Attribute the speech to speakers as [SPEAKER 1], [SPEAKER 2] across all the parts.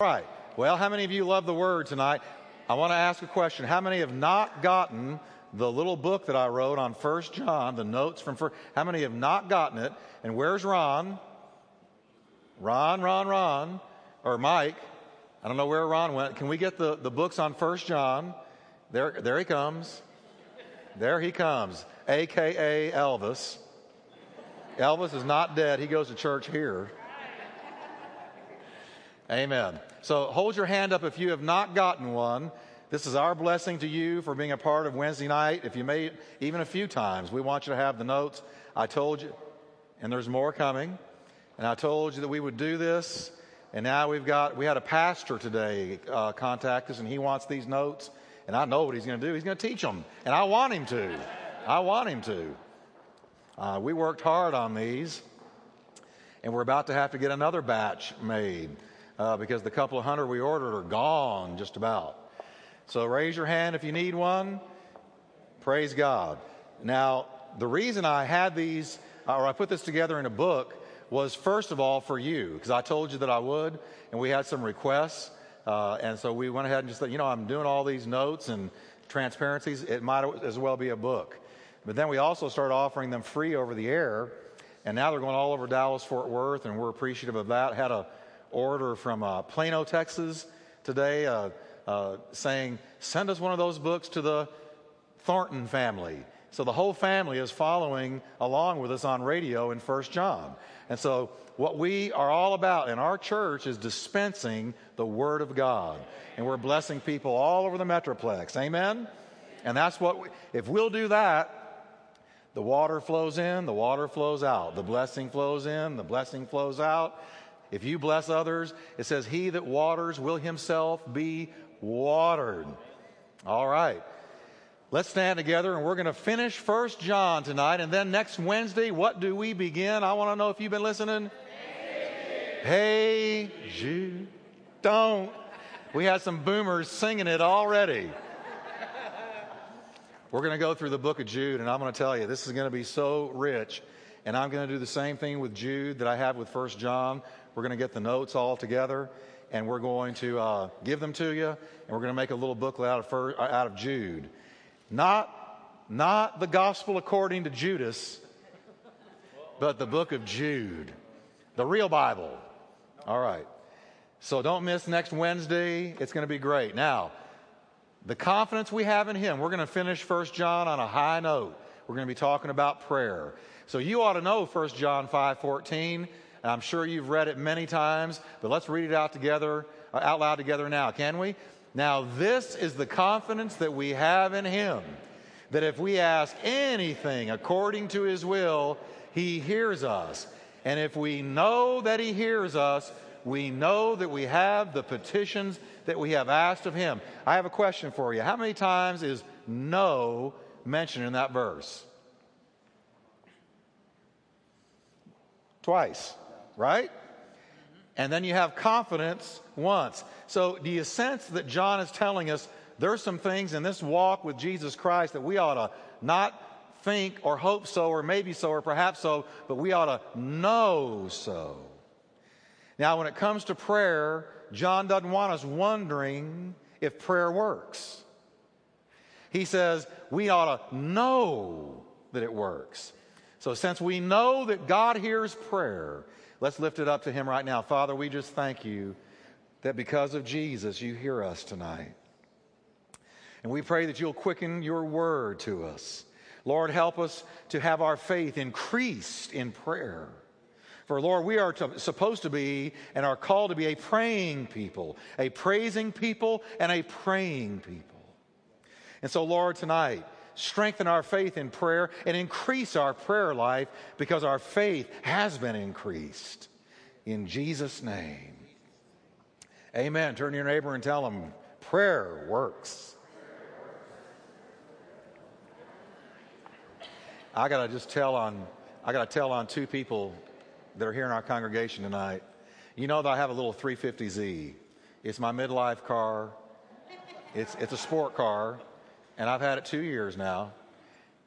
[SPEAKER 1] All right. Well, how many of you love the word tonight? I want to ask a question. How many have not gotten the little book that I wrote on First John, the notes from First? How many have not gotten it? And where's Ron? Ron, Ron, Ron, or Mike? I don't know where Ron went. Can we get the, the books on First John? There, there he comes. There he comes, aka Elvis. Elvis is not dead. He goes to church here. Amen. So hold your hand up if you have not gotten one. This is our blessing to you for being a part of Wednesday night. If you made even a few times, we want you to have the notes. I told you, and there's more coming. And I told you that we would do this. And now we've got, we had a pastor today uh, contact us, and he wants these notes. And I know what he's going to do. He's going to teach them. And I want him to. I want him to. Uh, we worked hard on these, and we're about to have to get another batch made uh, because the couple of hundred we ordered are gone just about. So raise your hand if you need one. Praise God. Now, the reason I had these, or I put this together in a book, was first of all for you, because I told you that I would, and we had some requests. Uh, and so we went ahead and just said, you know, I'm doing all these notes and transparencies. It might as well be a book. But then we also started offering them free over the air. And now they're going all over Dallas, Fort Worth, and we're appreciative of that. Had a order from uh, Plano, Texas today uh, uh, saying, send us one of those books to the Thornton family. So the whole family is following along with us on radio in First John. And so what we are all about in our church is dispensing the Word of God. And we're blessing people all over the Metroplex. Amen? And that's what, we, if we'll do that, the water flows in, the water flows out. The blessing flows in, the blessing flows out. If you bless others, it says, He that waters will himself be watered. All right. Let's stand together and we're going to finish First John tonight. And then next Wednesday, what do we begin? I want to know if you've been listening. Hey, Jude. Don't. We had some boomers singing it already. We're going to go through the book of Jude, and I'm going to tell you, this is going to be so rich. And I'm going to do the same thing with Jude that I have with First John. We're going to get the notes all together, and we're going to uh, give them to you, and we're going to make a little booklet out of, first, out of Jude. Not, not the gospel according to Judas, but the book of Jude, the real Bible. All right. So don't miss next Wednesday. It's going to be great. Now, the confidence we have in him, we're going to finish First John on a high note. We're going to be talking about prayer. So you ought to know First John 5:14, and I'm sure you've read it many times, but let's read it out together uh, out loud together now, can we? Now, this is the confidence that we have in him that if we ask anything according to his will, he hears us. And if we know that he hears us, we know that we have the petitions that we have asked of him. I have a question for you. How many times is know mentioned in that verse? Twice, right? And then you have confidence once. So, do you sense that John is telling us there's some things in this walk with Jesus Christ that we ought to not think or hope so, or maybe so, or perhaps so, but we ought to know so? Now, when it comes to prayer, John doesn't want us wondering if prayer works. He says we ought to know that it works. So, since we know that God hears prayer, let's lift it up to Him right now. Father, we just thank you that because of Jesus, you hear us tonight. And we pray that you'll quicken your word to us. Lord, help us to have our faith increased in prayer. For Lord, we are to, supposed to be and are called to be a praying people, a praising people, and a praying people. And so, Lord, tonight, strengthen our faith in prayer and increase our prayer life because our faith has been increased. In Jesus' name. Amen. Turn to your neighbor and tell them prayer works. I got to just tell on I got to tell on two people that are here in our congregation tonight, you know that I have a little 350Z. It's my midlife car. It's, it's a sport car, and I've had it two years now.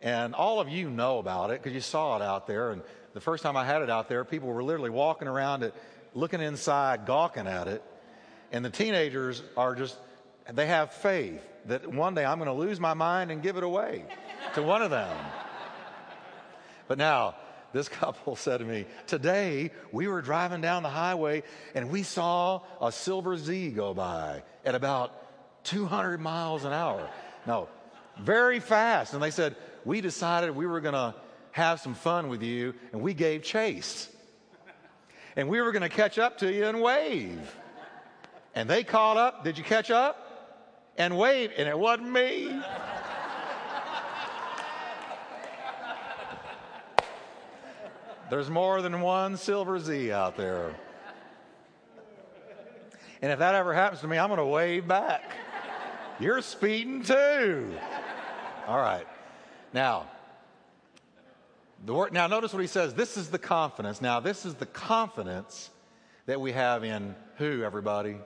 [SPEAKER 1] And all of you know about it because you saw it out there. And the first time I had it out there, people were literally walking around it, looking inside, gawking at it. And the teenagers are just, they have faith that one day I'm going to lose my mind and give it away to one of them. But now, this couple said to me, Today we were driving down the highway and we saw a silver Z go by at about 200 miles an hour. No, very fast. And they said, We decided we were going to have some fun with you and we gave chase. And we were going to catch up to you and wave. And they called up, Did you catch up? And wave, and it wasn't me. There's more than one Silver Z out there. And if that ever happens to me, I'm going to wave back. You're speeding too. All right. Now, the word, now notice what he says. This is the confidence. Now, this is the confidence that we have in who, everybody?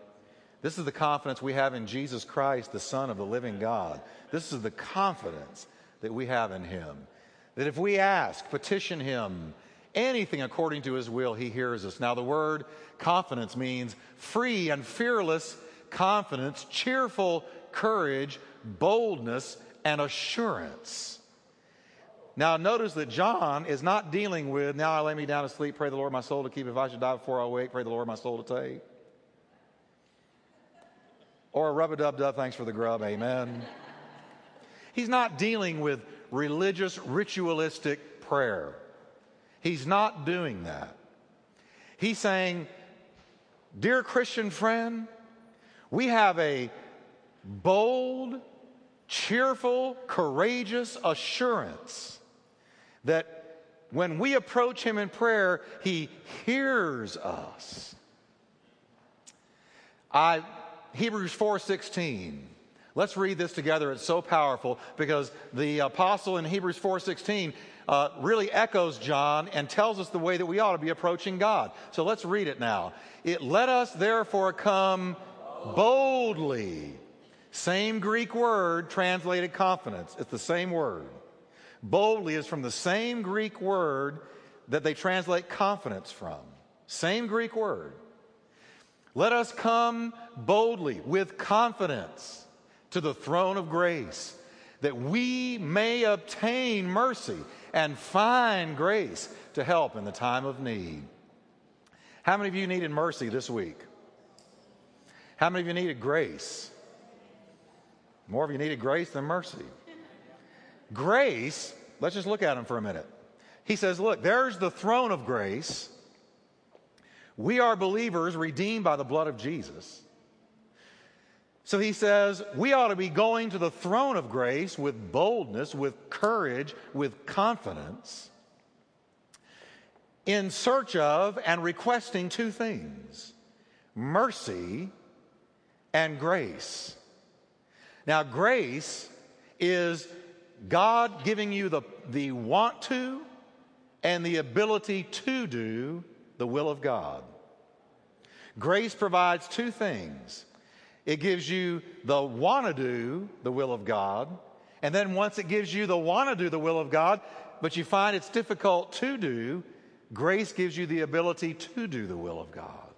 [SPEAKER 1] This is the confidence we have in Jesus Christ, the Son of the living God. This is the confidence that we have in him. That if we ask, petition him, anything according to his will, he hears us. Now, the word confidence means free and fearless confidence, cheerful courage, boldness, and assurance. Now, notice that John is not dealing with, now I lay me down to sleep, pray the Lord my soul to keep. If I should die before I wake, pray the Lord my soul to take. Or a rub a dub dub, thanks for the grub, amen. He's not dealing with religious, ritualistic prayer. He's not doing that. He's saying, Dear Christian friend, we have a bold, cheerful, courageous assurance that when we approach Him in prayer, He hears us. I, Hebrews 4:16. Let's read this together. It's so powerful because the apostle in Hebrews 4:16 uh, really echoes John and tells us the way that we ought to be approaching God. So let's read it now. It let us therefore come boldly. Same Greek word translated confidence. It's the same word. Boldly is from the same Greek word that they translate confidence from. Same Greek word. Let us come boldly with confidence to the throne of grace that we may obtain mercy and find grace to help in the time of need. How many of you needed mercy this week? How many of you needed grace? More of you needed grace than mercy. Grace, let's just look at him for a minute. He says, Look, there's the throne of grace. We are believers redeemed by the blood of Jesus. So he says, we ought to be going to the throne of grace with boldness, with courage, with confidence, in search of and requesting two things mercy and grace. Now, grace is God giving you the, the want to and the ability to do the will of God. Grace provides two things it gives you the want to do the will of God. And then once it gives you the want to do the will of God, but you find it's difficult to do, grace gives you the ability to do the will of God.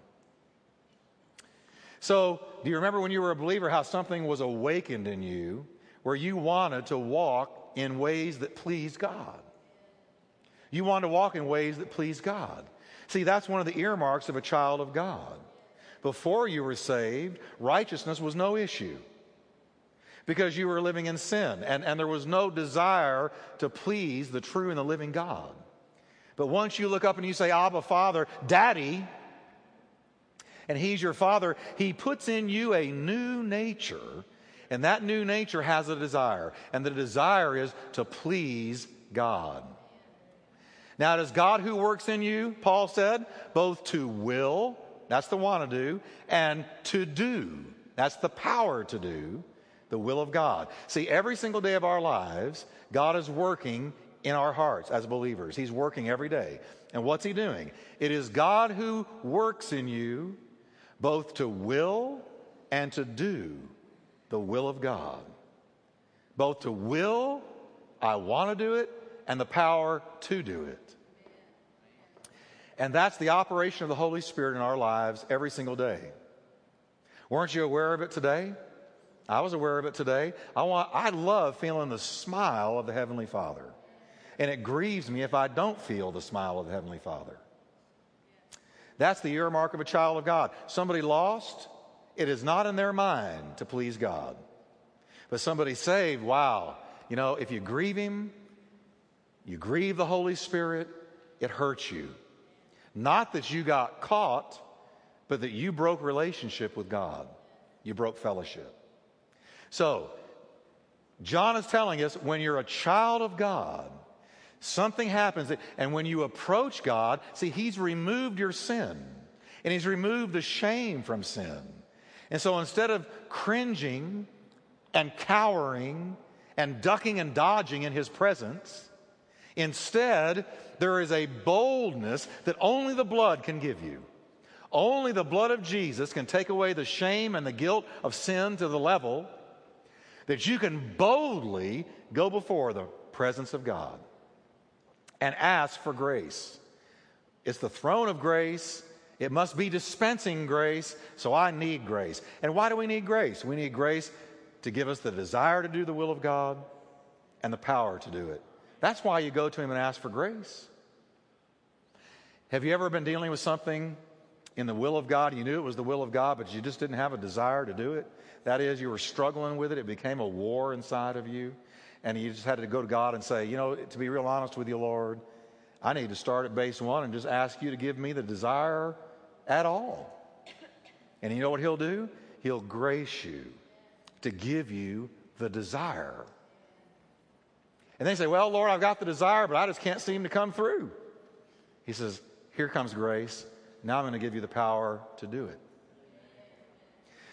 [SPEAKER 1] So, do you remember when you were a believer how something was awakened in you where you wanted to walk in ways that please God? You wanted to walk in ways that please God. See, that's one of the earmarks of a child of God before you were saved, righteousness was no issue because you were living in sin and, and there was no desire to please the true and the living God. But once you look up and you say, Abba, Father, Daddy, and He's your Father, He puts in you a new nature, and that new nature has a desire, and the desire is to please God. Now, it is God who works in you, Paul said, both to will that's the want to do. And to do. That's the power to do the will of God. See, every single day of our lives, God is working in our hearts as believers. He's working every day. And what's He doing? It is God who works in you both to will and to do the will of God. Both to will, I want to do it, and the power to do it. And that's the operation of the Holy Spirit in our lives every single day. Weren't you aware of it today? I was aware of it today. I want I love feeling the smile of the heavenly Father. And it grieves me if I don't feel the smile of the heavenly Father. That's the earmark of a child of God. Somebody lost, it is not in their mind to please God. But somebody saved, wow. You know, if you grieve him, you grieve the Holy Spirit, it hurts you. Not that you got caught, but that you broke relationship with God. You broke fellowship. So, John is telling us when you're a child of God, something happens. And when you approach God, see, He's removed your sin and He's removed the shame from sin. And so instead of cringing and cowering and ducking and dodging in His presence, instead, there is a boldness that only the blood can give you. Only the blood of Jesus can take away the shame and the guilt of sin to the level that you can boldly go before the presence of God and ask for grace. It's the throne of grace. It must be dispensing grace, so I need grace. And why do we need grace? We need grace to give us the desire to do the will of God and the power to do it. That's why you go to Him and ask for grace. Have you ever been dealing with something in the will of God. You knew it was the will of God, but you just didn't have a desire to do it. That is, you were struggling with it. It became a war inside of you. And you just had to go to God and say, you know, to be real honest with you, Lord, I need to start at base one and just ask you to give me the desire at all. And you know what He'll do? He'll grace you to give you the desire. And they say, Well, Lord, I've got the desire, but I just can't seem to come through. He says, Here comes grace. Now I'm going to give you the power to do it.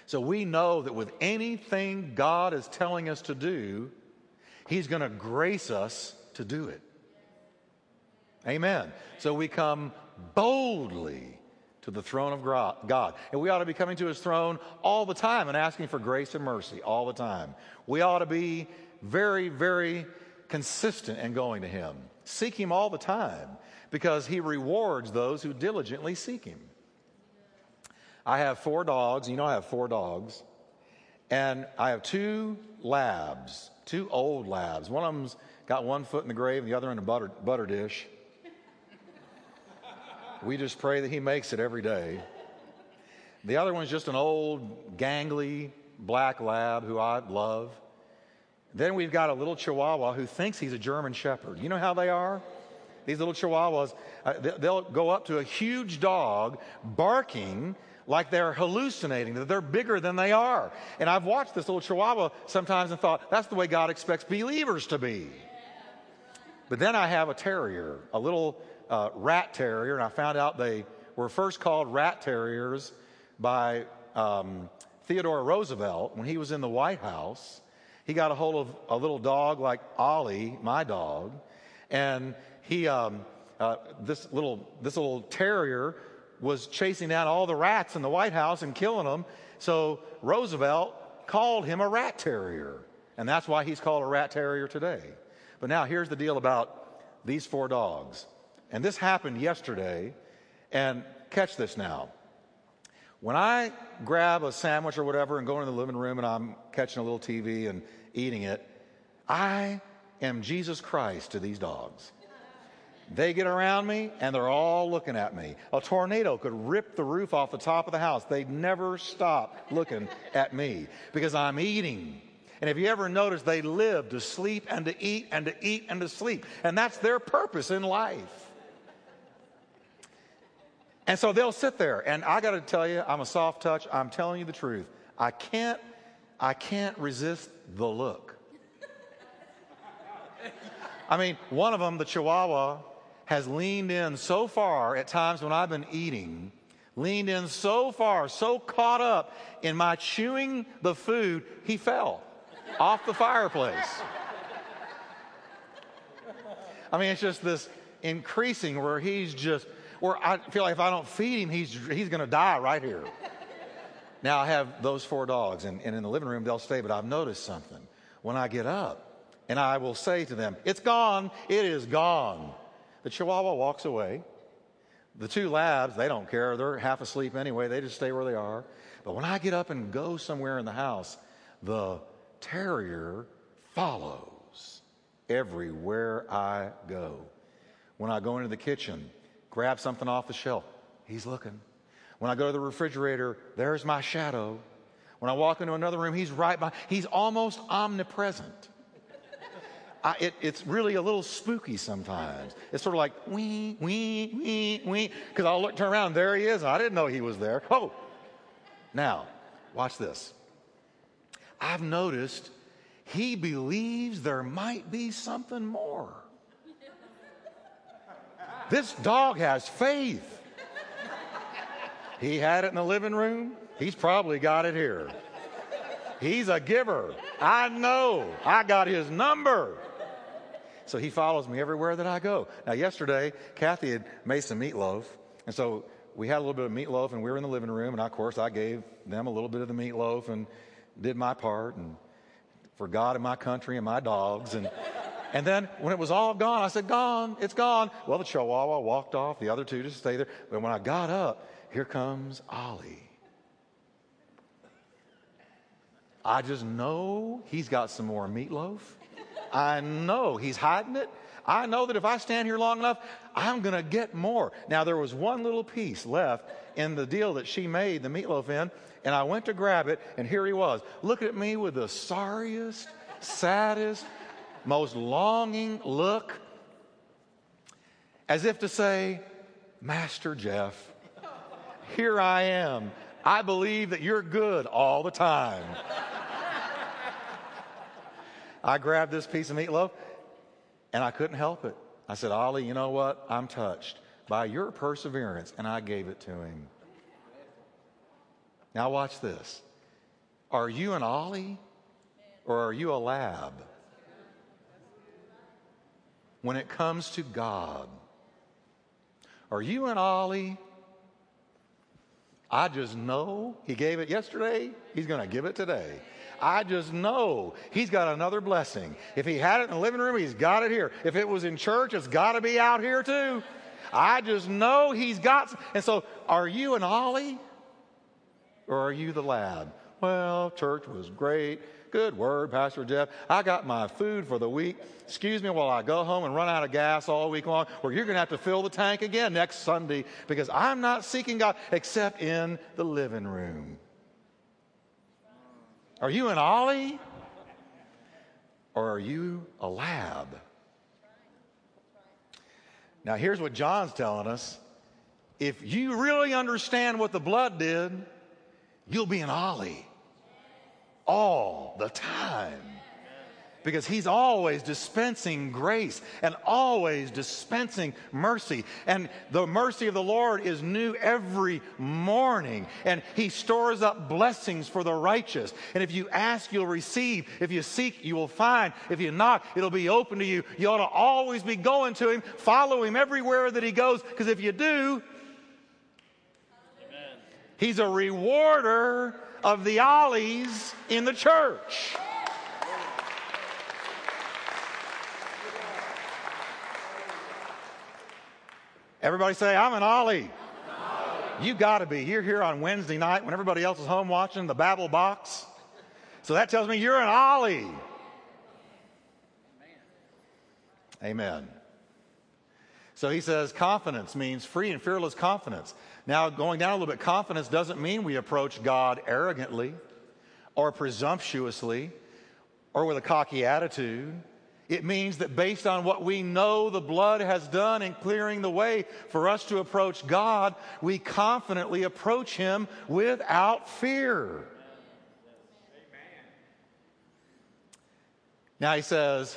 [SPEAKER 1] So we know that with anything God is telling us to do, He's going to grace us to do it. Amen. So we come boldly to the throne of God. And we ought to be coming to His throne all the time and asking for grace and mercy all the time. We ought to be very, very consistent in going to Him. Seek Him all the time because he rewards those who diligently seek him. I have four dogs. You know, I have four dogs. And I have two labs, two old labs. One of them's got one foot in the grave and the other in a butter, butter dish. We just pray that he makes it every day. The other one's just an old, gangly black lab who I love. Then we've got a little chihuahua who thinks he's a German shepherd. You know how they are? These little chihuahuas, uh, they'll go up to a huge dog barking like they're hallucinating, that they're bigger than they are. And I've watched this little chihuahua sometimes and thought, that's the way God expects believers to be. But then I have a terrier, a little uh, rat terrier, and I found out they were first called rat terriers by um, Theodore Roosevelt when he was in the White House. He got a hold of a little dog like Ollie, my dog, and he, um, uh, this little, this little terrier was chasing down all the rats in the White House and killing them. So Roosevelt called him a rat terrier. And that's why he's called a rat terrier today. But now here's the deal about these four dogs. And this happened yesterday. And catch this now. When I grab a sandwich or whatever and go into the living room and I'm catching a little TV and eating it, I am Jesus Christ to these dogs. They get around me and they're all looking at me. A tornado could rip the roof off the top of the house. They'd never stop looking at me because I'm eating. And if you ever notice, they live to sleep and to eat and to eat and to sleep. And that's their purpose in life. And so they'll sit there. And I got to tell you, I'm a soft touch. I'm telling you the truth. I can't, I can't resist the look. I mean, one of them, the Chihuahua, has leaned in so far at times when I've been eating, leaned in so far, so caught up in my chewing the food, he fell off the fireplace. I mean, it's just this increasing where he's just, where I feel like if I don't feed him, he's, he's going to die right here. Now, I have those four dogs, and, and in the living room, they'll stay, but I've noticed something. When I get up, and I will say to them, It's gone, it is gone. The chihuahua walks away, The two labs, they don't care. They're half asleep anyway. They just stay where they are. But when I get up and go somewhere in the house, the terrier follows everywhere I go. When I go into the kitchen, grab something off the shelf, he's looking. When I go to the refrigerator, there's my shadow. When I walk into another room, he's right by. He's almost omnipresent. I, it, it's really a little spooky sometimes. It's sort of like wee, wee, wee, wee, because I'll look, turn around, there he is. I didn't know he was there. Oh, now, watch this. I've noticed he believes there might be something more. This dog has faith. He had it in the living room. He's probably got it here. He's a giver. I know. I got his number. So he follows me everywhere that I go. Now, yesterday, Kathy had made some meatloaf. And so we had a little bit of meatloaf, and we were in the living room. And of course, I gave them a little bit of the meatloaf and did my part and for God and my country and my dogs. And, and then when it was all gone, I said, Gone, it's gone. Well, the chihuahua walked off, the other two just stayed there. But when I got up, here comes Ollie. I just know he's got some more meatloaf. I know he's hiding it. I know that if I stand here long enough, I'm going to get more. Now, there was one little piece left in the deal that she made the meatloaf in, and I went to grab it, and here he was. looking at me with the sorriest, saddest, most longing look, as if to say, Master Jeff, here I am. I believe that you're good all the time. I grabbed this piece of meatloaf and I couldn't help it. I said, Ollie, you know what? I'm touched by your perseverance. And I gave it to him. Now, watch this. Are you an Ollie or are you a lab? When it comes to God, are you an Ollie I just know He gave it yesterday, He's going to give it today. I just know He's got another blessing. If He had it in the living room, He's got it here. If it was in church, it's got to be out here too. I just know He's got. And so, are you an Ollie or are you the lab? Well, church was great. Good word, Pastor Jeff. I got my food for the week. Excuse me while I go home and run out of gas all week long, or you're going to have to fill the tank again next Sunday because I'm not seeking God except in the living room. Are you an Ollie? Or are you a lab? Now, here's what John's telling us. If you really understand what the blood did, you'll be an Ollie all the time. Because he's always dispensing grace and always dispensing mercy. And the mercy of the Lord is new every morning. And he stores up blessings for the righteous. And if you ask, you'll receive. If you seek, you will find. If you knock, it'll be open to you. You ought to always be going to him, follow him everywhere that he goes. Because if you do, Amen. he's a rewarder of the ollies in the church. Everybody say, I'm an ollie. You got to be. You're here on Wednesday night when everybody else is home watching the Babel box. So that tells me you're an ollie. Amen. So he says confidence means free and fearless confidence. Now, going down a little bit, confidence doesn't mean we approach God arrogantly or presumptuously or with a cocky attitude. It means that based on what we know the blood has done in clearing the way for us to approach God, we confidently approach Him without fear. Now he says,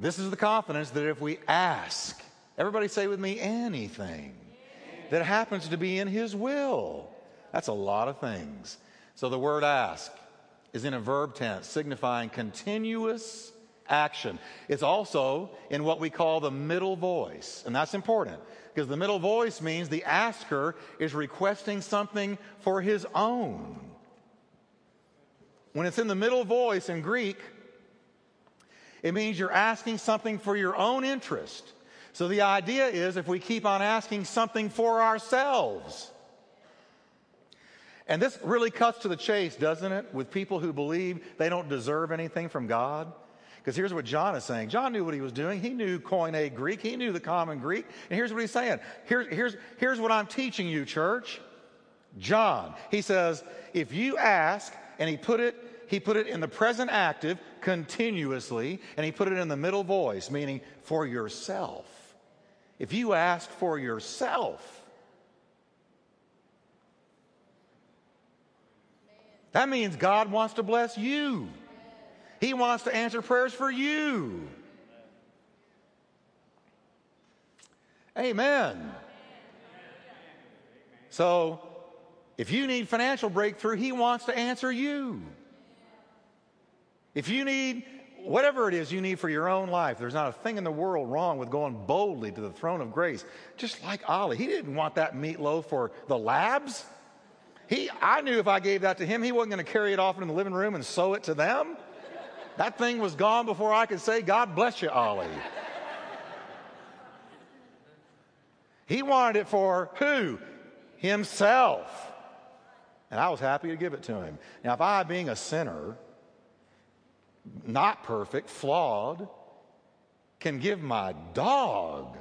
[SPEAKER 1] this is the confidence that if we ask, everybody say with me, anything that happens to be in His will. That's a lot of things. So the word ask is in a verb tense, signifying continuous action. It's also in what we call the middle voice, and that's important because the middle voice means the asker is requesting something for his own. When it's in the middle voice in Greek, it means you're asking something for your own interest. So the idea is if we keep on asking something for ourselves, and this really cuts to the chase, doesn't it, with people who believe they don't deserve anything from God? Because here's what John is saying. John knew what he was doing. He knew Koine Greek. He knew the common Greek. And here's what he's saying. Here's, here's, here's what I'm teaching you, church. John, he says, if you ask, and he put it, he put it in the present active continuously, and he put it in the middle voice, meaning for yourself. If you ask for yourself, That means God wants to bless you. He wants to answer prayers for you. Amen. So, if you need financial breakthrough, He wants to answer you. If you need whatever it is you need for your own life, there's not a thing in the world wrong with going boldly to the throne of grace. Just like Ollie, he didn't want that meatloaf for the labs. He, I knew if I gave that to him, he wasn't going to carry it off into the living room and sew it to them. That thing was gone before I could say, God bless you, Ollie. He wanted it for who? Himself. And I was happy to give it to him. Now, if I, being a sinner, not perfect, flawed, can give my dog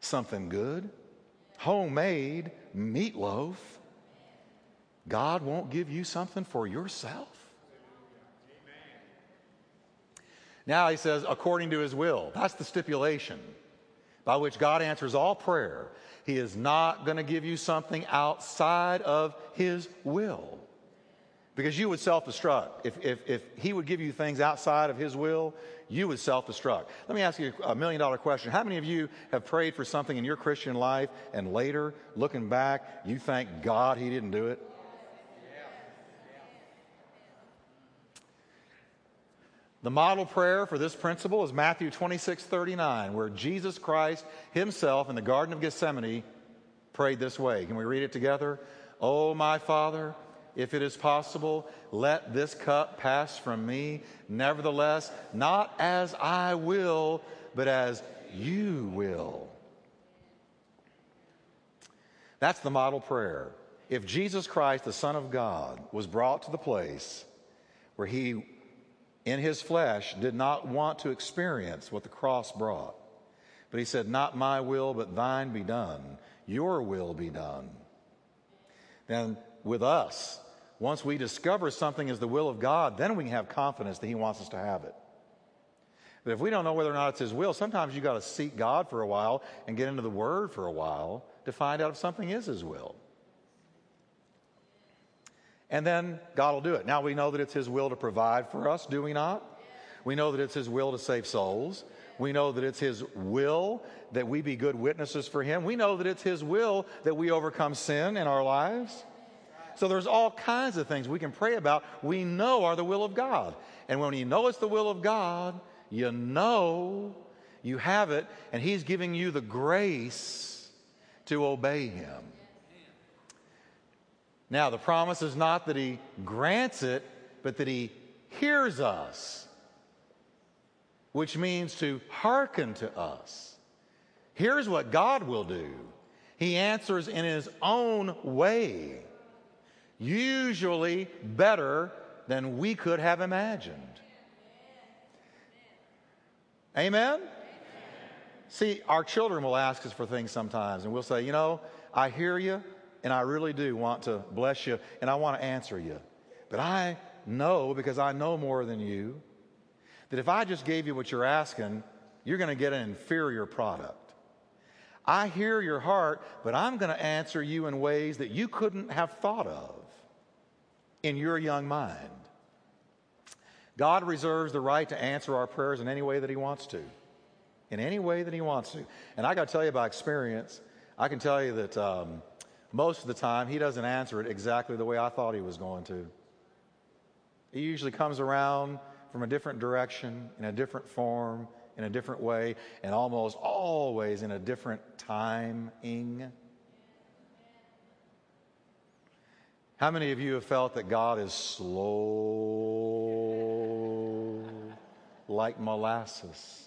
[SPEAKER 1] something good, homemade meatloaf, God won't give you something for yourself? Now he says, according to his will. That's the stipulation by which God answers all prayer. He is not going to give you something outside of his will. Because you would self destruct. If, if, if he would give you things outside of his will, you would self destruct. Let me ask you a million dollar question. How many of you have prayed for something in your Christian life and later, looking back, you thank God he didn't do it? The model prayer for this principle is Matthew 26, 39, where Jesus Christ himself in the Garden of Gethsemane prayed this way. Can we read it together? Oh, my Father, if it is possible, let this cup pass from me. Nevertheless, not as I will, but as you will. That's the model prayer. If Jesus Christ, the Son of God, was brought to the place where he in his flesh did not want to experience what the cross brought. But he said, Not my will, but thine be done. Your will be done. Then with us, once we discover something is the will of God, then we can have confidence that he wants us to have it. But if we don't know whether or not it's his will, sometimes you got to seek God for a while and get into the word for a while to find out if something is his will. And then God will do it. Now we know that it's His will to provide for us, do we not? We know that it's His will to save souls. We know that it's His will that we be good witnesses for Him. We know that it's His will that we overcome sin in our lives. So there's all kinds of things we can pray about we know are the will of God. And when you know it's the will of God, you know you have it, and He's giving you the grace to obey Him. Now, the promise is not that He grants it, but that He hears us, which means to hearken to us. Here's what God will do He answers in His own way, usually better than we could have imagined. Amen? See, our children will ask us for things sometimes, and we'll say, You know, I hear you and I really do want to bless you and I want to answer you. But I know, because I know more than you, that if I just gave you what you're asking, you're going to get an inferior product. I hear your heart, but I'm going to answer you in ways that you couldn't have thought of in your young mind. God reserves the right to answer our prayers in any way that He wants to. In any way that He wants to. And I got to tell you by experience, I can tell you that um, most of the time, he doesn't answer it exactly the way I thought he was going to. He usually comes around from a different direction, in a different form, in a different way, and almost always in a different timing. How many of you have felt that God is slow like molasses?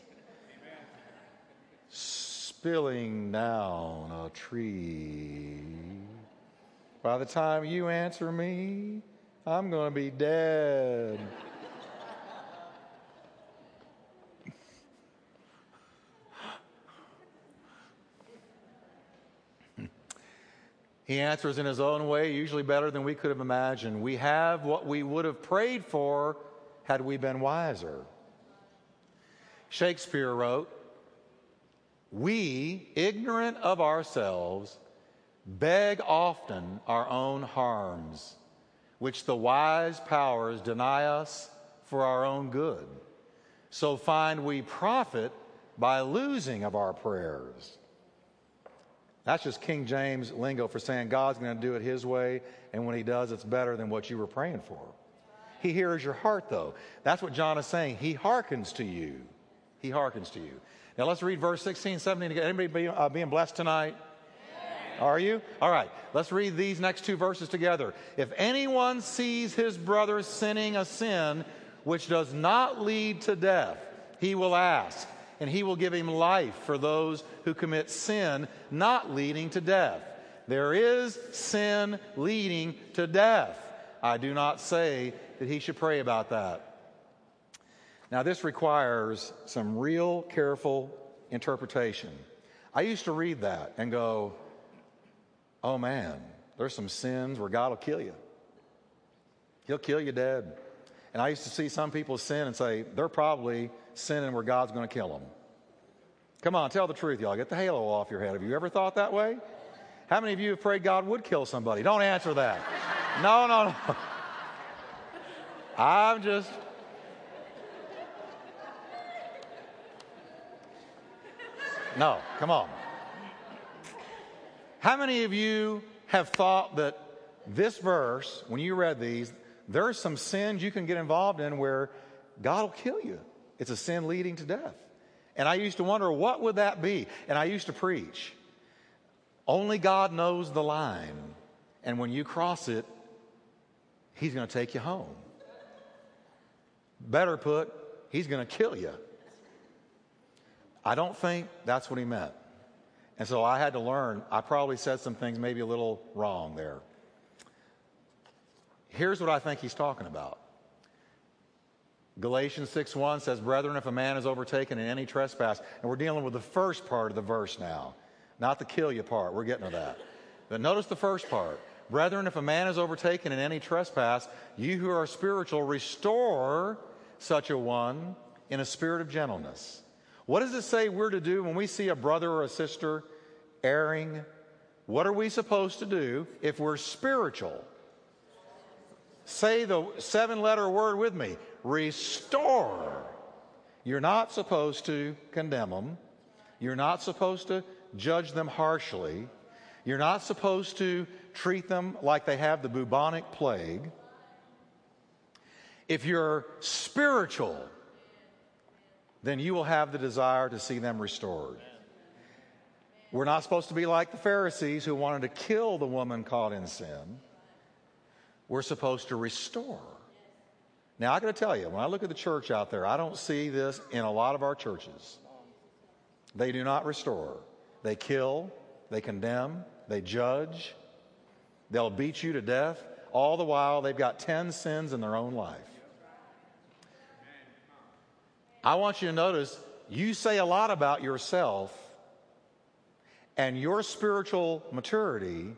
[SPEAKER 1] Spilling down a tree. By the time you answer me, I'm going to be dead. He answers in his own way, usually better than we could have imagined. We have what we would have prayed for had we been wiser. Shakespeare wrote, We, ignorant of ourselves, beg often our own harms, which the wise powers deny us for our own good. So find we profit by losing of our prayers. That's just King James lingo for saying God's going to do it His way, and when He does, it's better than what you were praying for. He hears your heart, though. That's what John is saying. He hearkens to you. He hearkens to you. Now let's read verse 16, 17 again. Anybody be, uh, being blessed tonight? Are you? All right. Let's read these next two verses together. If anyone sees his brother sinning a sin which does not lead to death, he will ask and he will give him life for those who commit sin not leading to death. There is sin leading to death. I do not say that he should pray about that. Now, this requires some real careful interpretation. I used to read that and go, oh man, there's some sins where God will kill you. He'll kill you dead. And I used to see some people sin and say, they're probably sinning where God's going to kill them. Come on, tell the truth, y'all. Get the halo off your head. Have you ever thought that way? How many of you have prayed God would kill somebody? Don't answer that. No, no, no. I'm just. No, come on. How many of you have thought that this verse, when you read these, there are some sins you can get involved in where God will kill you? It's a sin leading to death. And I used to wonder, what would that be? And I used to preach. Only God knows the line. And when you cross it, He's going to take you home. Better put, He's going to kill you. I don't think that's what He meant. And so I had to learn. I probably said some things maybe a little wrong there. Here's what I think He's talking about. Galatians 6:1 says, "Brethren, if a man is overtaken in any trespass," and we're dealing with the first part of the verse now, not the kill you part. We're getting to that. But notice the first part. Brethren, if a man is overtaken in any trespass, you who are spiritual, restore such a one in a spirit of gentleness. What does it say we're to do when we see a brother or a sister erring? What are we supposed to do if we're spiritual? Say the seven letter word with me restore. You're not supposed to condemn them. You're not supposed to judge them harshly. You're not supposed to treat them like they have the bubonic plague. If you're spiritual, then you will have the desire to see them restored. We're not supposed to be like the Pharisees who wanted to kill the woman caught in sin. We're supposed to restore. Now, I got to tell you, when I look at the church out there, I don't see this in a lot of our churches. They do not restore. They kill, they condemn, they judge, they'll beat you to death. All the while, they've got 10 sins in their own life. I want you to notice you say a lot about yourself and your spiritual maturity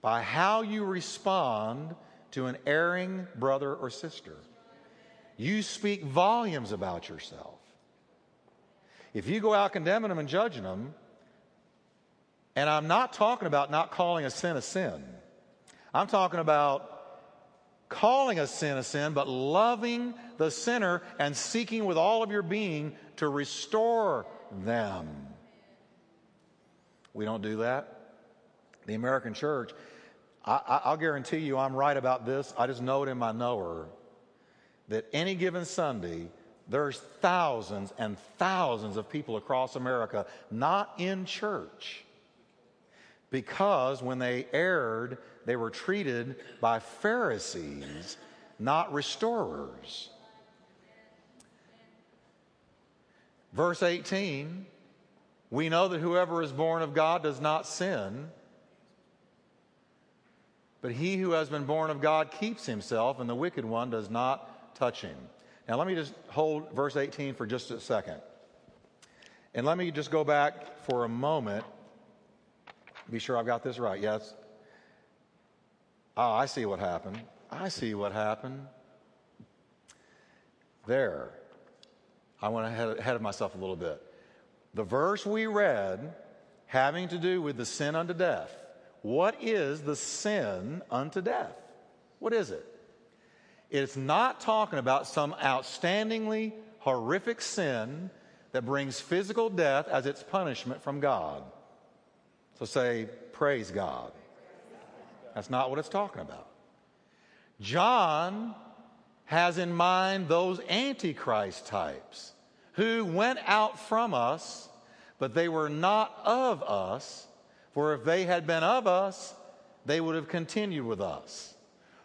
[SPEAKER 1] by how you respond to an erring brother or sister. You speak volumes about yourself. If you go out condemning them and judging them, and I'm not talking about not calling a sin a sin, I'm talking about calling a sin a sin, but loving the sinner and seeking with all of your being to restore them. We don't do that. The American church I, will guarantee you I'm right about this. I just know it in my knower that any given Sunday, there's thousands and thousands of people across America not in church because when they erred, they were treated by Pharisees, not restorers. Verse 18 We know that whoever is born of God does not sin, but he who has been born of God keeps himself, and the wicked one does not touch him. Now, let me just hold verse 18 for just a second. And let me just go back for a moment. Be sure I've got this right. Yes. Oh, I see what happened. I see what happened. There. I went ahead, ahead of myself a little bit. The verse we read having to do with the sin unto death. What is the sin unto death? What is it? It's not talking about some outstandingly horrific sin that brings physical death as its punishment from God. So say, Praise God. That's not what it's talking about. John has in mind those antichrist types who went out from us, but they were not of us, for if they had been of us, they would have continued with us.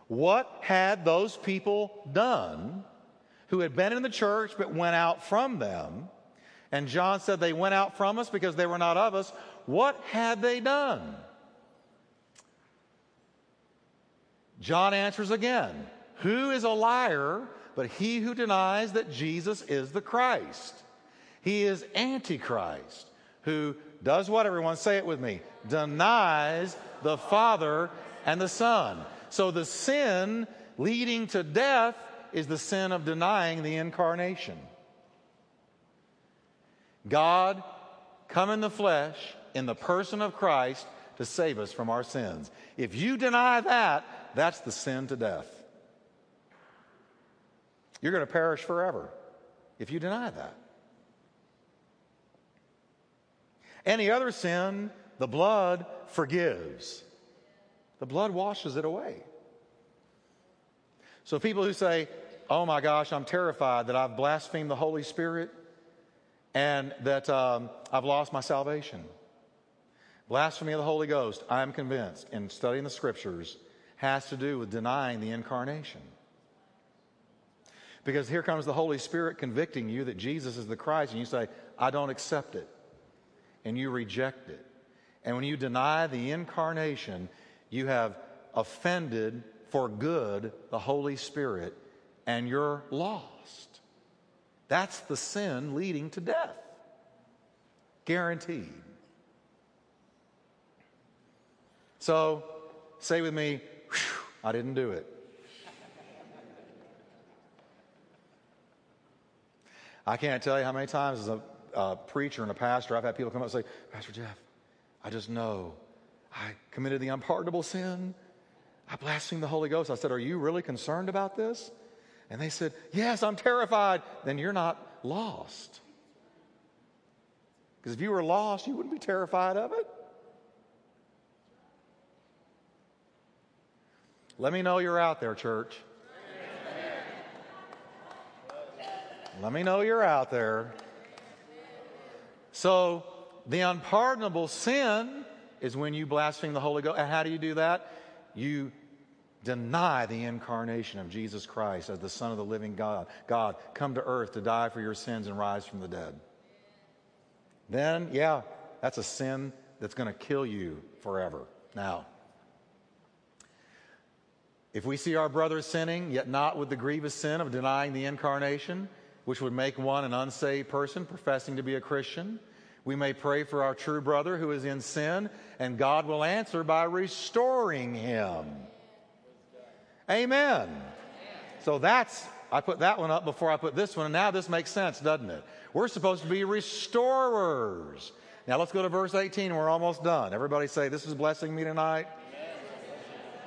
[SPEAKER 1] What had those people done who had been in the church but went out from them? And John said they went out from us because they were not of us. What had they done? John answers again Who is a liar but he who denies that Jesus is the Christ? He is Antichrist, who does what, everyone? Say it with me denies the Father and the Son. So the sin leading to death is the sin of denying the incarnation. God come in the flesh in the person of Christ to save us from our sins. If you deny that, that's the sin to death. You're going to perish forever if you deny that. Any other sin, the blood forgives. The blood washes it away. So people who say, oh my gosh, I'm terrified that I've blasphemed the Holy Spirit and that um, I've lost my salvation. Blasphemy of the Holy Ghost, I'm convinced, in studying the scriptures, has to do with denying the incarnation. Because here comes the Holy Spirit convicting you that Jesus is the Christ, and you say, I don't accept it. And you reject it. And when you deny the incarnation, you have offended for good the Holy Spirit, and you're lost. That's the sin leading to death. Guaranteed. So, say with me, I didn't do it. I can't tell you how many times as a, a, preacher and a pastor, I've had people come up and say, Pastor Jeff, I just know I committed the unpardonable sin. I blasphemed the Holy Ghost. I said, Are you really concerned about this? And they said, Yes, I'm terrified. Then you're not lost. Because if you were lost, you wouldn't be terrified of it. Let me know you're out there, church. Let me know you're out there. So, the unpardonable sin is when you blaspheme the Holy Ghost. And how do you do that? You deny the incarnation of Jesus Christ as the Son of the living God. God, come to earth to die for your sins and rise from the dead. Then, yeah, that's a sin that's going to kill you forever. Now, if we see our brother sinning, yet not with the grievous sin of denying the incarnation, which would make one an unsaved person professing to be a Christian, we may pray for our true brother who is in sin, and God will answer by restoring him. Amen. So that's, I put that one up before I put this one, and now this makes sense, doesn't it? We're supposed to be restorers. Now let's go to verse 18, we're almost done. Everybody say, This is blessing me tonight.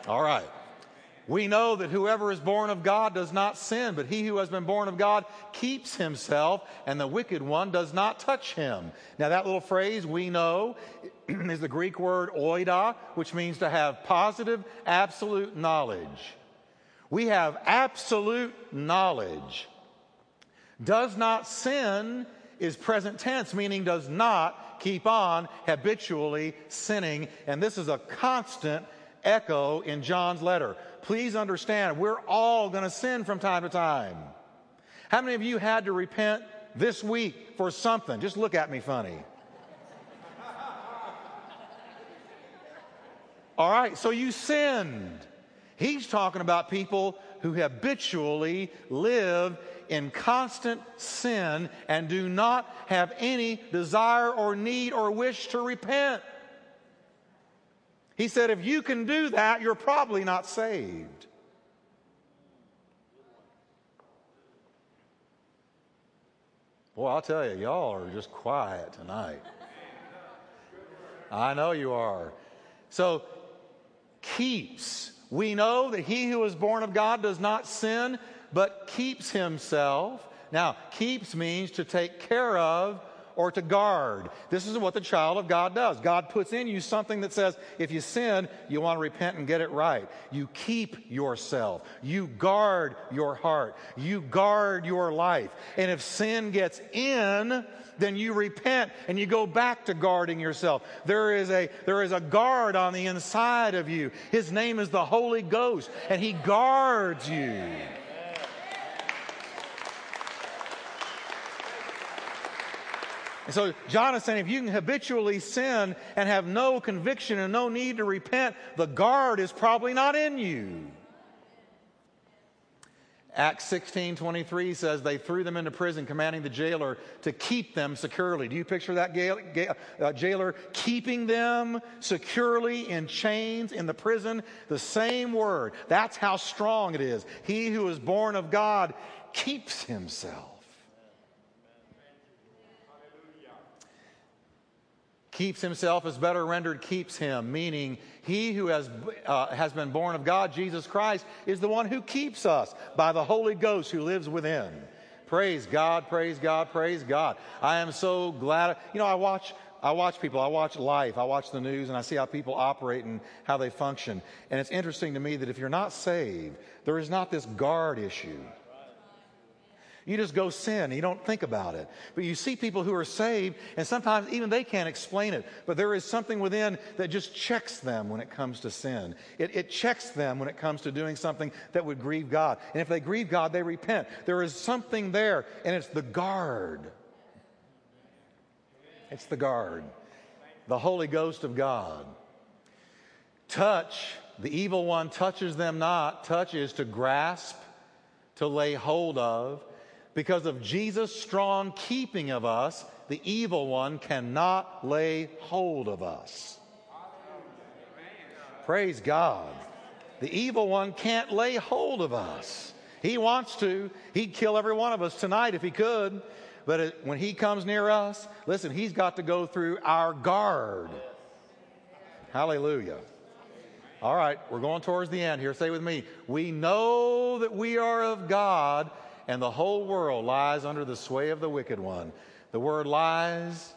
[SPEAKER 1] All right. We know that whoever is born of God does not sin, but he who has been born of God keeps himself, and the wicked one does not touch him. Now, that little phrase, we know, is the Greek word oida, which means to have positive, absolute knowledge. We have absolute knowledge. Does not sin is present tense, meaning does not keep on habitually sinning. And this is a constant echo in John's letter. Please understand, we're all going to sin from time to time. How many of you had to repent this week for something? Just look at me funny. All right, so you sinned. He's talking about people who habitually live in constant sin and do not have any desire or need or wish to repent. He said, if you can do that, you're probably not saved. Boy, I'll tell you, y'all are just quiet tonight. I know you are. So, keeps. We know that he who is born of God does not sin, but keeps himself. Now, keeps means to take care of or to guard. This is what the child of God does. God puts in you something that says, if you sin, you want to repent and get it right. You keep yourself. You guard your heart. You guard your life. And if sin gets in, then you repent and you go back to guarding yourself. There is a, there is a guard on the inside of you. His name is the Holy Ghost and he guards you. And so John is saying if you can habitually sin and have no conviction and no need to repent, the guard is probably not in you. Acts 16 23 says they threw them into prison, commanding the jailer to keep them securely. Do you picture that uh, jailer keeping them securely in chains in the prison? The same word. That's how strong it is. He who is born of God keeps himself. Keeps himself is better rendered keeps him, meaning he who has, uh, has been born of God, Jesus Christ, is the one who keeps us by the Holy Ghost who lives within. Praise God, praise God, praise God. I am so glad. You know, I watch, I watch people, I watch life, I watch the news, and I see how people operate and how they function. And it's interesting to me that if you're not saved, there is not this guard issue. You just go sin. You don't think about it. But you see people who are saved, and sometimes even they can't explain it. But there is something within that just checks them when it comes to sin. It, it checks them when it comes to doing something that would grieve God. And if they grieve God, they repent. There is something there, and it's the guard. It's the guard. The Holy Ghost of God. Touch, the evil one touches them not. Touch is to grasp, to lay hold of because of Jesus' strong keeping of us, the evil one cannot lay hold of us. Praise God. The evil one can't lay hold of us. He wants to. He'd kill every one of us tonight if he could. But it, when he comes near us, listen, he's got to go through our guard. Hallelujah. All right, we're going towards the end here. Say with me, we know that we are of God and the whole world lies under the sway of the wicked one. The word lies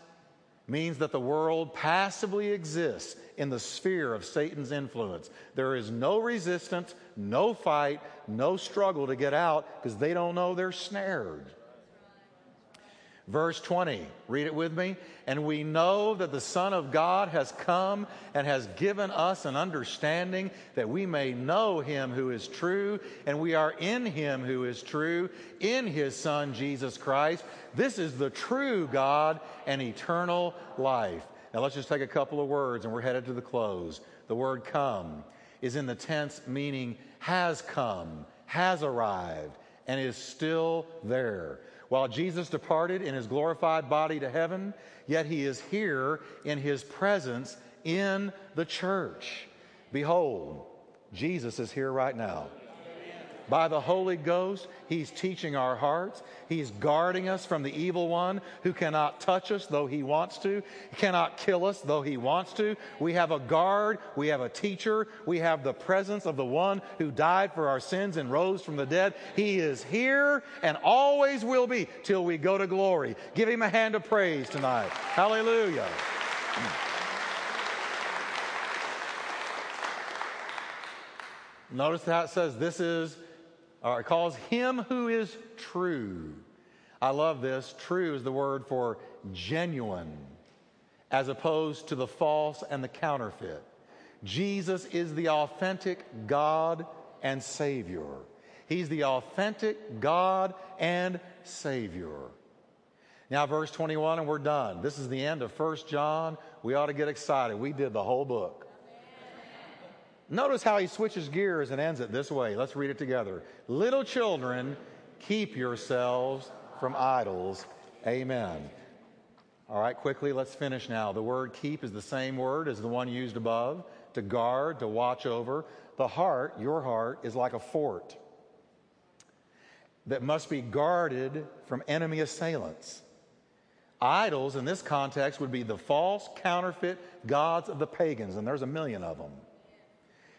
[SPEAKER 1] means that the world passively exists in the sphere of Satan's influence. There is no resistance, no fight, no struggle to get out because they don't know they're snared. Verse 20, read it with me. And we know that the Son of God has come and has given us an understanding that we may know him who is true, and we are in him who is true, in his Son, Jesus Christ. This is the true God and eternal life. Now let's just take a couple of words and we're headed to the close. The word come is in the tense meaning has come, has arrived, and is still there. While Jesus departed in his glorified body to heaven, yet he is here in his presence in the church. Behold, Jesus is here right now. By the Holy Ghost, He's teaching our hearts. He's guarding us from the evil one who cannot touch us though he wants to, he cannot kill us though he wants to. We have a guard, we have a teacher, we have the presence of the one who died for our sins and rose from the dead. He is here and always will be till we go to glory. Give him a hand of praise tonight. Hallelujah. Notice how it says this is or it calls him who is true. I love this. True is the word for genuine, as opposed to the false and the counterfeit. Jesus is the authentic God and Savior. He's the authentic God and Savior. Now, verse 21, and we're done. This is the end of First John. We ought to get excited. We did the whole book. Notice how he switches gears and ends it this way. Let's read it together. Little children, keep yourselves from idols. Amen. All right, quickly, let's finish now. The word keep is the same word as the one used above to guard, to watch over. The heart, your heart, is like a fort that must be guarded from enemy assailants. Idols in this context would be the false, counterfeit gods of the pagans, and there's a million of them.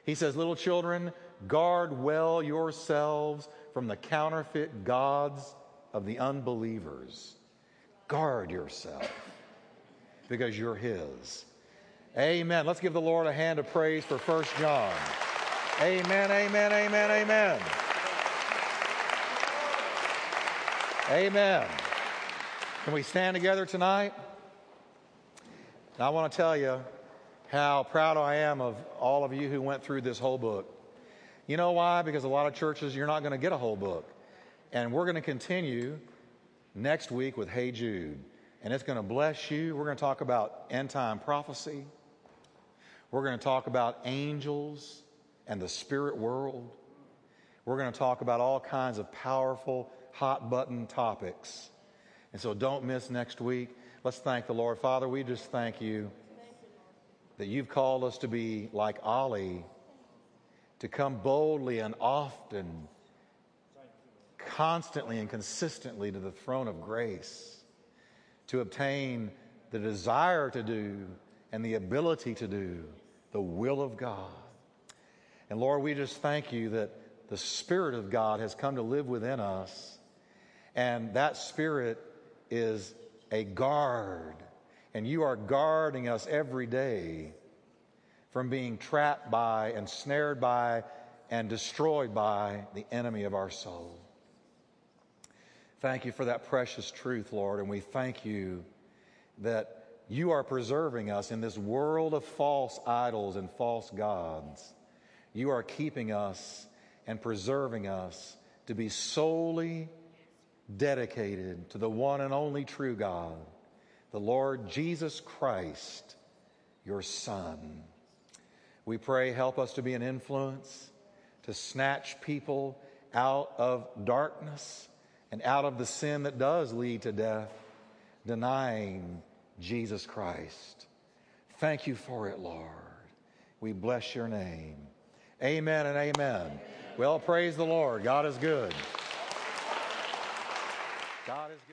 [SPEAKER 1] He says, Little children, guard well yourselves from the counterfeit gods of the unbelievers. Guard yourself because you're His. Amen. Let's give the Lord a hand of praise for First John. Amen, amen, amen, amen. Amen. Can we stand together tonight? I want to tell you how proud I am of all of you who went through this whole book. You know why? Because a lot of churches, you're not going to get a whole book. And we're going to continue next week with Hey Jude. And it's going to bless you. We're going to talk about end time prophecy. We're going to talk about angels and the spirit world. We're going to talk about all kinds of powerful, hot button topics. And so don't miss next week. Let's thank the Lord. Father, we just thank you that you've called us to be like Ollie, to come boldly and often, constantly and consistently to the throne of grace, to obtain the desire to do and the ability to do the will of God. And Lord, we just thank you that the Spirit of God has come to live within us, and that Spirit is a guard and you are guarding us every day from being trapped by and snared by and destroyed by the enemy of our soul. Thank you for that precious truth, Lord, and we thank you that you are preserving us in this world of false idols and false gods. You are keeping us and preserving us to be solely dedicated to the one and only true God the Lord Jesus Christ, your Son. We pray, help us to be an influence, to snatch people out of darkness and out of the sin that does lead to death, denying Jesus Christ. Thank you for it, Lord. We bless your name. Amen and amen. Well, praise the Lord. God is good. God is good.